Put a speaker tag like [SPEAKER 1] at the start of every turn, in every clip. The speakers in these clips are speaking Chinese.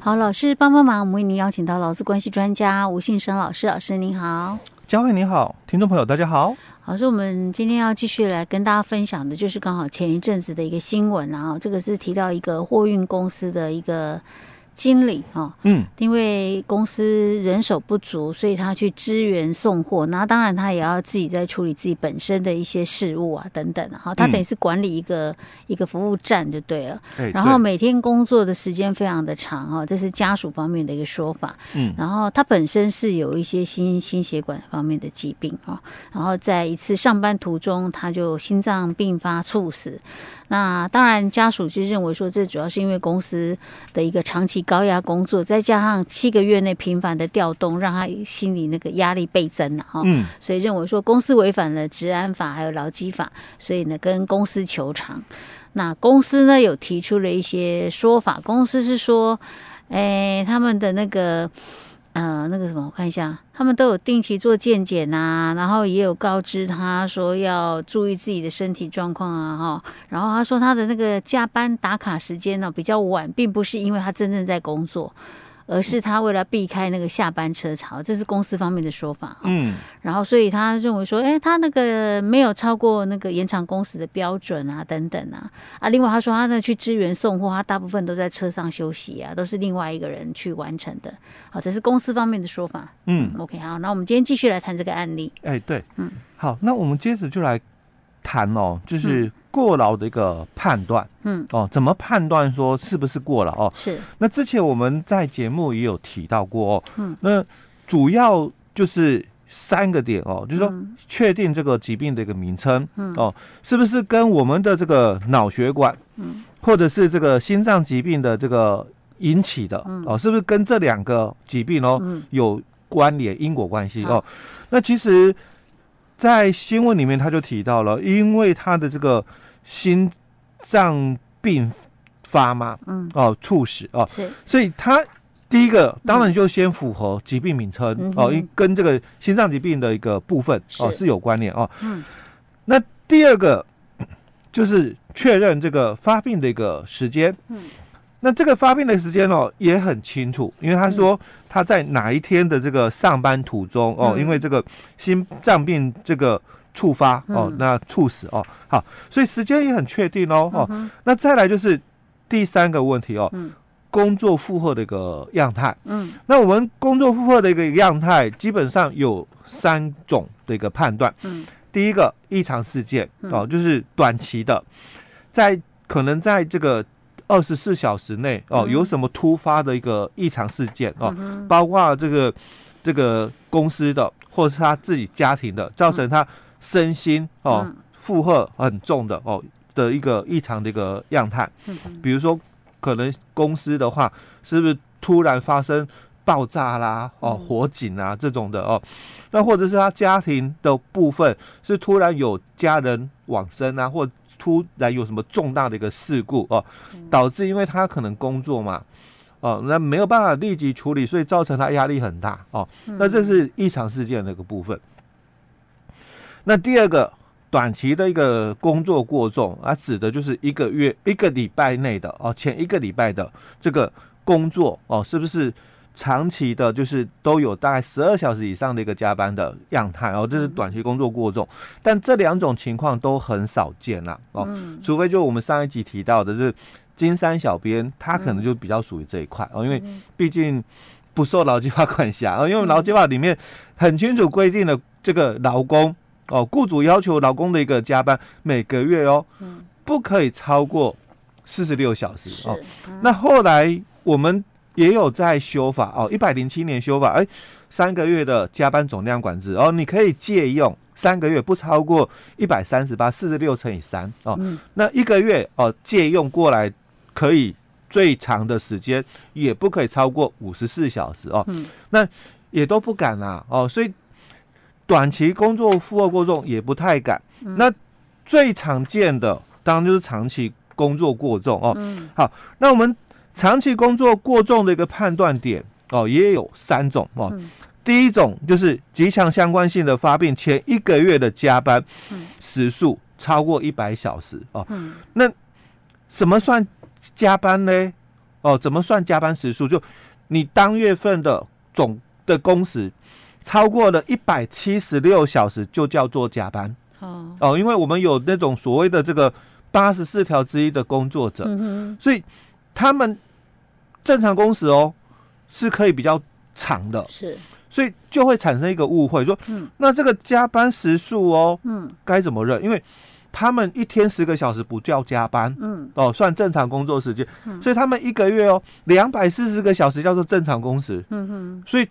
[SPEAKER 1] 好，老师帮帮忙，我们为您邀请到劳资关系专家吴信生老师，老师您好。
[SPEAKER 2] 佳慧你好，听众朋友大家好。
[SPEAKER 1] 老师，我们今天要继续来跟大家分享的，就是刚好前一阵子的一个新闻，然后这个是提到一个货运公司的一个。经理哈，嗯，因为公司人手不足，所以他去支援送货。那当然，他也要自己在处理自己本身的一些事务啊，等等哈。他等于是管理一个、嗯、一个服务站就对了。对。然后每天工作的时间非常的长哈，这是家属方面的一个说法。嗯。然后他本身是有一些心心血管方面的疾病啊。然后在一次上班途中，他就心脏病发猝死。那当然，家属就认为说，这主要是因为公司的一个长期高压工作，再加上七个月内频繁的调动，让他心里那个压力倍增了哈。嗯，所以认为说公司违反了治安法还有劳基法，所以呢跟公司求偿。那公司呢有提出了一些说法，公司是说，哎，他们的那个。嗯、呃，那个什么，我看一下，他们都有定期做健检啊，然后也有告知他说要注意自己的身体状况啊，哈，然后他说他的那个加班打卡时间呢比较晚，并不是因为他真正在工作。而是他为了避开那个下班车潮，这是公司方面的说法。嗯，然后所以他认为说，哎，他那个没有超过那个延长工时的标准啊，等等啊。啊，另外他说他那去支援送货，他大部分都在车上休息啊，都是另外一个人去完成的。好，这是公司方面的说法。嗯，OK，好，那我们今天继续来谈这个案例。
[SPEAKER 2] 哎，对，嗯，好，那我们接着就来谈哦，就是。过劳的一个判断，嗯，哦，怎么判断说是不是过劳哦？是。那之前我们在节目也有提到过哦，嗯，那主要就是三个点哦，就是说确定这个疾病的一个名称，嗯，哦，是不是跟我们的这个脑血管，嗯，或者是这个心脏疾病的这个引起的，嗯。哦，是不是跟这两个疾病哦有关联因果关系哦？那其实，在新闻里面他就提到了，因为他的这个。心脏病发嘛？嗯，哦，猝死哦，是，所以他第一个当然就先符合疾病名称、嗯、哦，因跟这个心脏疾病的一个部分哦是有关联哦。嗯，那第二个就是确认这个发病的一个时间。嗯，那这个发病的时间哦也很清楚，因为他说他在哪一天的这个上班途中、嗯、哦，因为这个心脏病这个。触发哦，那猝死哦，好，所以时间也很确定哦，哦、嗯，那再来就是第三个问题哦，嗯、工作负荷的一个样态，嗯，那我们工作负荷的一个样态基本上有三种的一个判断，嗯，第一个异常事件哦，就是短期的，在可能在这个二十四小时内哦，有什么突发的一个异常事件哦，包括这个这个公司的或者是他自己家庭的，造成他。身心哦，负荷很重的哦的一个异常的一个样态，比如说可能公司的话，是不是突然发生爆炸啦哦，火警啊这种的哦，那或者是他家庭的部分是突然有家人往生啊，或突然有什么重大的一个事故哦，导致因为他可能工作嘛哦，那没有办法立即处理，所以造成他压力很大哦，那这是异常事件的一个部分。那第二个短期的一个工作过重啊，指的就是一个月、一个礼拜内的哦，前一个礼拜的这个工作哦，是不是长期的，就是都有大概十二小时以上的一个加班的样态哦，这是短期工作过重。但这两种情况都很少见啦哦，除非就我们上一集提到的，是金山小编他可能就比较属于这一块哦，因为毕竟不受劳基法管辖哦，因为劳基法里面很清楚规定了这个劳工。哦，雇主要求劳工的一个加班每个月哦，嗯、不可以超过四十六小时哦。嗯、那后来我们也有在修法哦，一百零七年修法，哎，三个月的加班总量管制哦，你可以借用三个月不超过一百三十八，四十六乘以三哦。嗯、那一个月哦，借用过来可以最长的时间也不可以超过五十四小时哦。嗯、那也都不敢啊哦，所以。短期工作负荷过重也不太敢，嗯、那最常见的当然就是长期工作过重哦。嗯、好，那我们长期工作过重的一个判断点哦，也有三种哦。嗯、第一种就是极强相关性的发病前一个月的加班时数超过一百小时哦。嗯、那什么算加班呢？哦，怎么算加班时数？就你当月份的总的工时超过了一百七十六小时，就叫做加班。哦哦，因为我们有那种所谓的这个八十四条之一的工作者，嗯，所以他们正常工时哦是可以比较长的，
[SPEAKER 1] 是，
[SPEAKER 2] 所以就会产生一个误会，说，嗯，那这个加班时数哦，嗯，该怎么认？因为他们一天十个小时不叫加班，嗯，哦，算正常工作时间，嗯，所以他们一个月哦两百四十个小时叫做正常工时，嗯哼，所以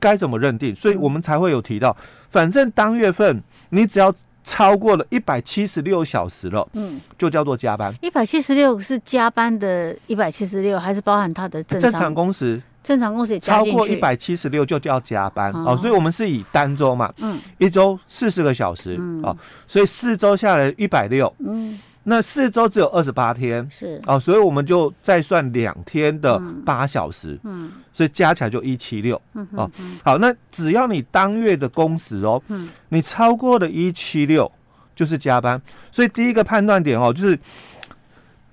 [SPEAKER 2] 该怎么认定？所以我们才会有提到，反正当月份你只要。超过了一百七十六小时了，嗯，就叫做加班。
[SPEAKER 1] 一百七十六是加班的一百七十六，还是包含他的正常，
[SPEAKER 2] 正常工时？
[SPEAKER 1] 正常工时也
[SPEAKER 2] 超过一百七十六就叫加班。哦，哦，所以我们是以单周嘛，嗯，一周四十个小时，嗯，哦，所以四周下来一百六，嗯。那四周只有二十八天，是。哦，所以我们就再算两天的八小时，嗯，嗯，所以加起来就一七六，嗯哦，好，那只要你当月的工时哦，嗯，你超过了一七六就是加班，所以第一个判断点哦，就是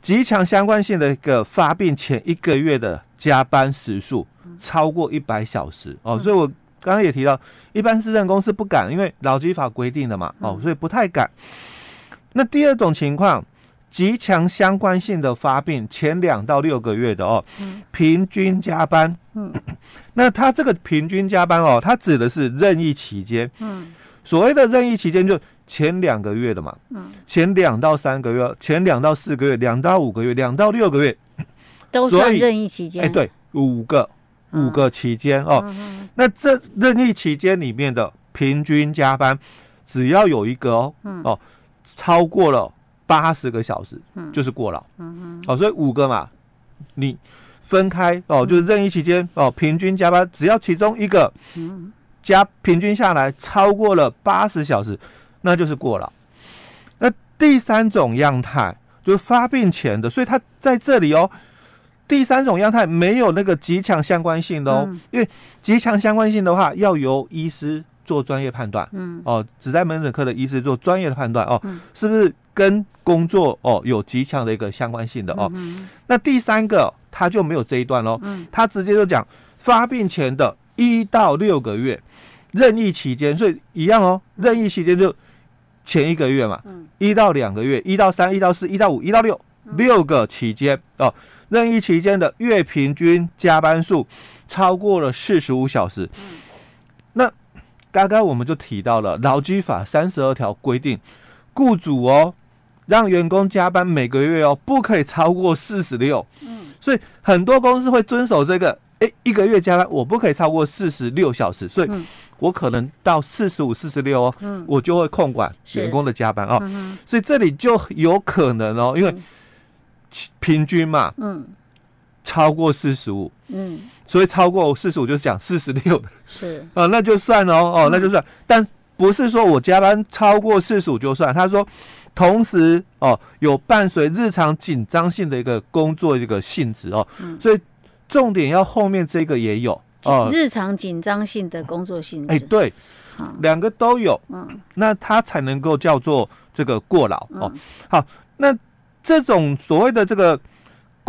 [SPEAKER 2] 极强相关性的一个发病前一个月的加班时数超过一百小时哦，所以我刚刚也提到，一般私人公司不敢，因为劳基法规定的嘛，哦，所以不太敢。那第二种情况，极强相关性的发病前两到六个月的哦，嗯、平均加班，嗯，那他这个平均加班哦，它指的是任意期间，嗯，所谓的任意期间就前两个月的嘛，嗯，前两到三个月，前两到四个月，两到五个月，两到六个月，
[SPEAKER 1] 都算任意期间，
[SPEAKER 2] 哎，对，五个五个期间哦，那这任意期间里面的平均加班，只要有一个哦，嗯、哦。超过了八十个小时，嗯，就是过劳，嗯嗯，哦，所以五个嘛，你分开哦，就是任意期间哦，平均加班，只要其中一个，嗯，加平均下来超过了八十小时，那就是过劳。那第三种样态就是发病前的，所以它在这里哦，第三种样态没有那个极强相关性的哦，嗯，因为极强相关性的话要由医师。做专业判断，嗯，哦，只在门诊科的医师做专业的判断，哦，嗯、是不是跟工作哦有极强的一个相关性的哦？嗯、那第三个他就没有这一段喽，嗯，他直接就讲发病前的一到六个月任意期间，所以一样哦，任意期间就前一个月嘛，嗯，一到两个月，一到三，一到四，一到五，一到六，六个期间哦，任意期间的月平均加班数超过了四十五小时，嗯，那。刚刚我们就提到了劳基法三十二条规定，雇主哦让员工加班每个月哦不可以超过四十六，嗯，所以很多公司会遵守这个，诶，一个月加班我不可以超过四十六小时，所以我可能到四十五、四十六哦，嗯，我就会控管员工的加班哦，所以这里就有可能哦，因为平均嘛，嗯。超过四十五，嗯，所以超过四十五就是讲四十六，是。啊，那就算哦，哦，那就算，嗯、但不是说我加班超过四十五就算。他说，同时哦，有伴随日常紧张性的一个工作一个性质哦，嗯、所以重点要后面这个也有。哦，
[SPEAKER 1] 日常紧张性的工作性质，
[SPEAKER 2] 哎，对，两好个都有，嗯，那他才能够叫做这个过劳。哦。嗯、好，那这种所谓的这个。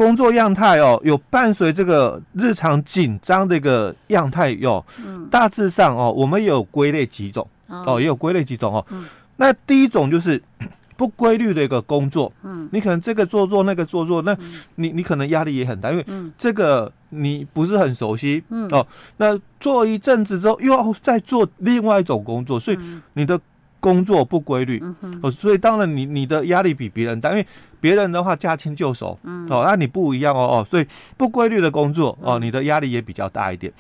[SPEAKER 2] 工作样态哦，有伴随这个日常紧张的一个样态哟。嗯，大致上哦，我们也有归类几种哦，也有归类几种哦。嗯，那第一种就是 不规律的一个工作。嗯，你可能这个做做那个做做，那你你可能压力也很大，因为这个你不是很熟悉。嗯哦，那做一阵子之后又要再做另外一种工作，所以你的。工作不规律，嗯、哦，所以当然你你的压力比别人大，因为别人的话驾轻就熟，嗯、哦，那你不一样哦哦，所以不规律的工作哦，你的压力也比较大一点。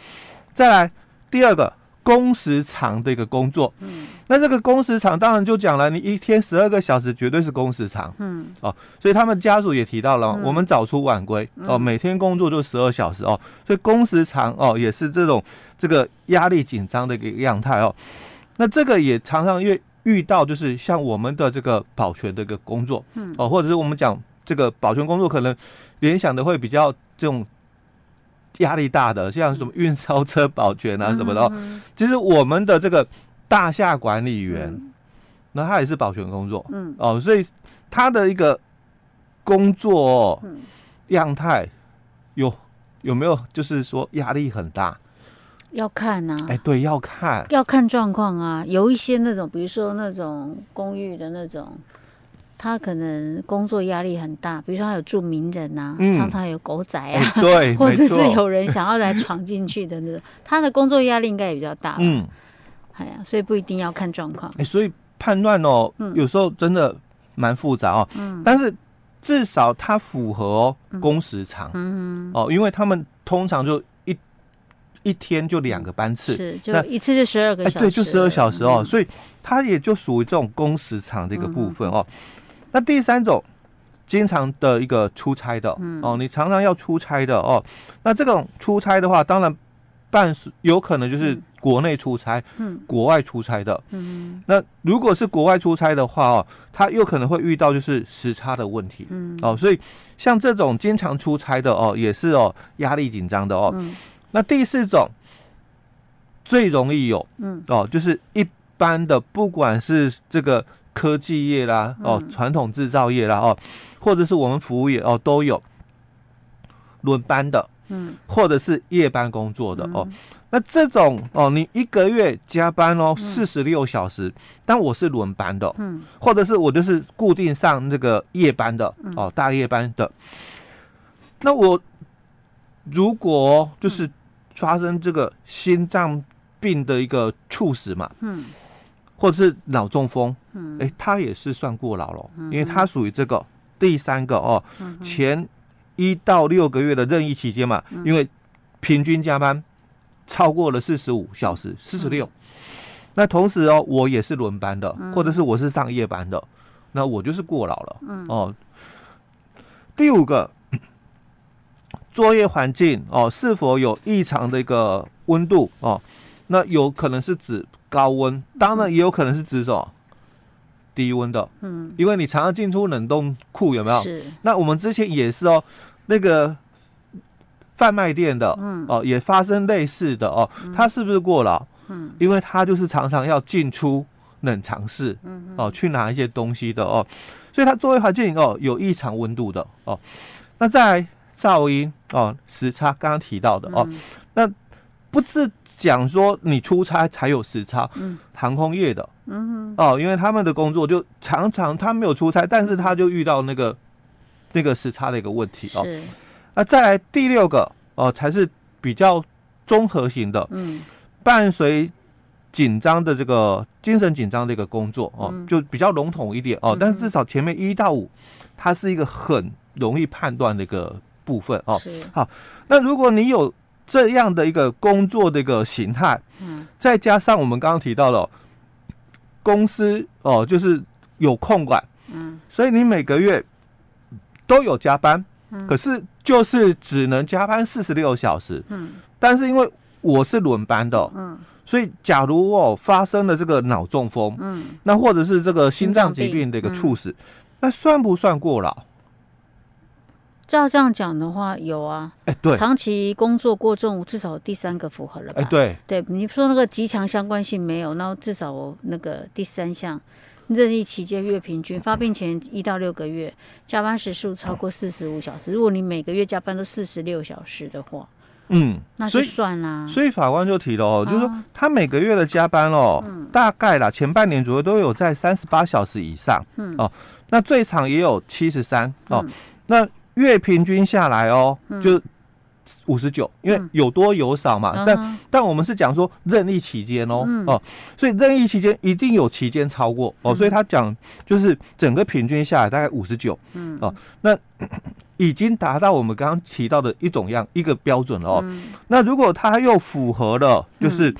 [SPEAKER 2] 再来第二个工时长的一个工作，嗯，那这个工时长当然就讲了，你一天十二个小时绝对是工时长，嗯，哦，所以他们家属也提到了，嗯、我们早出晚归哦，每天工作就十二小时哦，所以工时长哦也是这种这个压力紧张的一个样态哦，那这个也常常因为。遇到就是像我们的这个保全的一个工作，嗯，哦，或者是我们讲这个保全工作，可能联想的会比较这种压力大的，像什么运钞车保全啊什么的。其实我们的这个大厦管理员，那、嗯、他也是保全工作，嗯，哦，所以他的一个工作样态有有没有就是说压力很大？
[SPEAKER 1] 要看啊，
[SPEAKER 2] 哎，对，要看，
[SPEAKER 1] 要看状况啊。有一些那种，比如说那种公寓的那种，他可能工作压力很大，比如说他有住名人呐、啊嗯，常常有狗仔啊，
[SPEAKER 2] 哎、对，
[SPEAKER 1] 或者是有人想要来闯进去的那种，他的工作压力应该也比较大。嗯，哎呀，所以不一定要看状况。
[SPEAKER 2] 哎，所以判断哦、嗯，有时候真的蛮复杂哦。嗯，但是至少它符合哦，工时长。嗯哦，因为他们通常就。一天就两个班次，
[SPEAKER 1] 是就一次就十二个小时，
[SPEAKER 2] 哎，对，就十二小时哦，嗯，所以它也就属于这种工时长的一个部分哦，嗯。那第三种，经常的一个出差的，嗯，哦，你常常要出差的哦，那这种出差的话，当然办有可能就是国内出差，嗯，国外出差的，嗯，那如果是国外出差的话哦，他又可能会遇到就是时差的问题，嗯，哦，所以像这种经常出差的哦，也是哦压力紧张的哦。嗯那第四种最容易有，嗯哦，就是一般的，不管是这个科技业啦，哦，传统制造业啦，哦，或者是我们服务业哦，都有轮班的，嗯，或者是夜班工作的哦。那这种哦，你一个月加班哦，四十六小时，但我是轮班的，嗯，或者是我就是固定上那个夜班的，哦，大夜班的。那我如果就是。发生这个心脏病的一个猝死嘛，嗯，或者是脑中风，嗯，哎，他也是算过劳了，因为他属于这个第三个哦，前一到六个月的任意期间嘛，因为平均加班超过了四十五小时，四十六，那同时哦，我也是轮班的，或者是我是上夜班的，那我就是过劳了，嗯，哦，第五个。作业环境哦，是否有异常的一个温度哦？那有可能是指高温，当然也有可能是指什么低温的。嗯，因为你常常进出冷冻库，有没有？是。那我们之前也是哦，那个贩卖店的，嗯，哦，也发生类似的哦。他是不是过劳？嗯，因为他就是常常要进出冷藏室，嗯，哦，去拿一些东西的哦，所以他作业环境哦有异常温度的哦。那在噪音哦，时差刚刚提到的哦，嗯、那不是讲说你出差才有时差，嗯，航空业的，嗯哦，因为他们的工作就常常他没有出差，但是他就遇到那个那个时差的一个问题哦。那再来第六个哦，才是比较综合型的，嗯，伴随紧张的这个精神紧张的一个工作哦，就比较笼统一点哦，但是至少前面一到五，它是一个很容易判断的一个。部分哦，好，那如果你有这样的一个工作的一个形态，嗯，再加上我们刚刚提到了公司哦，就是有控管，嗯，所以你每个月都有加班，嗯，可是就是只能加班四十六小时，嗯，但是因为我是轮班的，嗯，所以假如我发生了这个脑中风，嗯，那或者是这个心脏疾病的一个猝死，那算不算过劳？
[SPEAKER 1] 照这样讲的话，有啊，哎，对，长期工作过重，至少第三个符合了吧？哎，对，对，你说那个极强相关性没有，那至少我那个第三项，任意期间月平均发病前一到六个月加班时数超过四十五小时，如果你每个月加班都四十六小时的话，嗯，那就算啦。
[SPEAKER 2] 所以法官就提了哦，就是说他每个月的加班哦，嗯、大概啦前半年左右都有在三十八小时以上，嗯。哦，那最长也有七十三哦，嗯、那。月平均下来哦，就五十九，因为有多有少嘛。嗯、但但我们是讲说任意期间哦、嗯，哦，所以任意期间一定有期间超过哦，所以他讲就是整个平均下来大概五十九，嗯，哦，那 已经达到我们刚刚提到的一种样一个标准了哦、嗯。那如果他又符合了，就是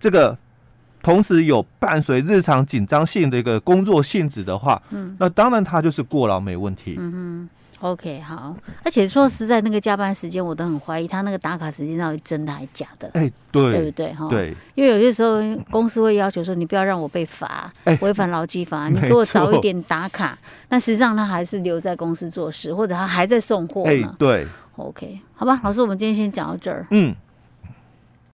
[SPEAKER 2] 这个同时有伴随日常紧张性的一个工作性质的话，嗯，那当然他就是过劳没问题，嗯
[SPEAKER 1] OK，好。而且说实在，那个加班时间我都很怀疑他那个打卡时间到底真的还是假的？哎、欸，对，对不对？哈，对。因为有些时候公司会要求说，你不要让我被罚，违反劳基法，你给我早一点打卡。但实际上他还是留在公司做事，或者他还在送货呢。对。OK，好吧，老师，我们今天先讲到这儿。嗯。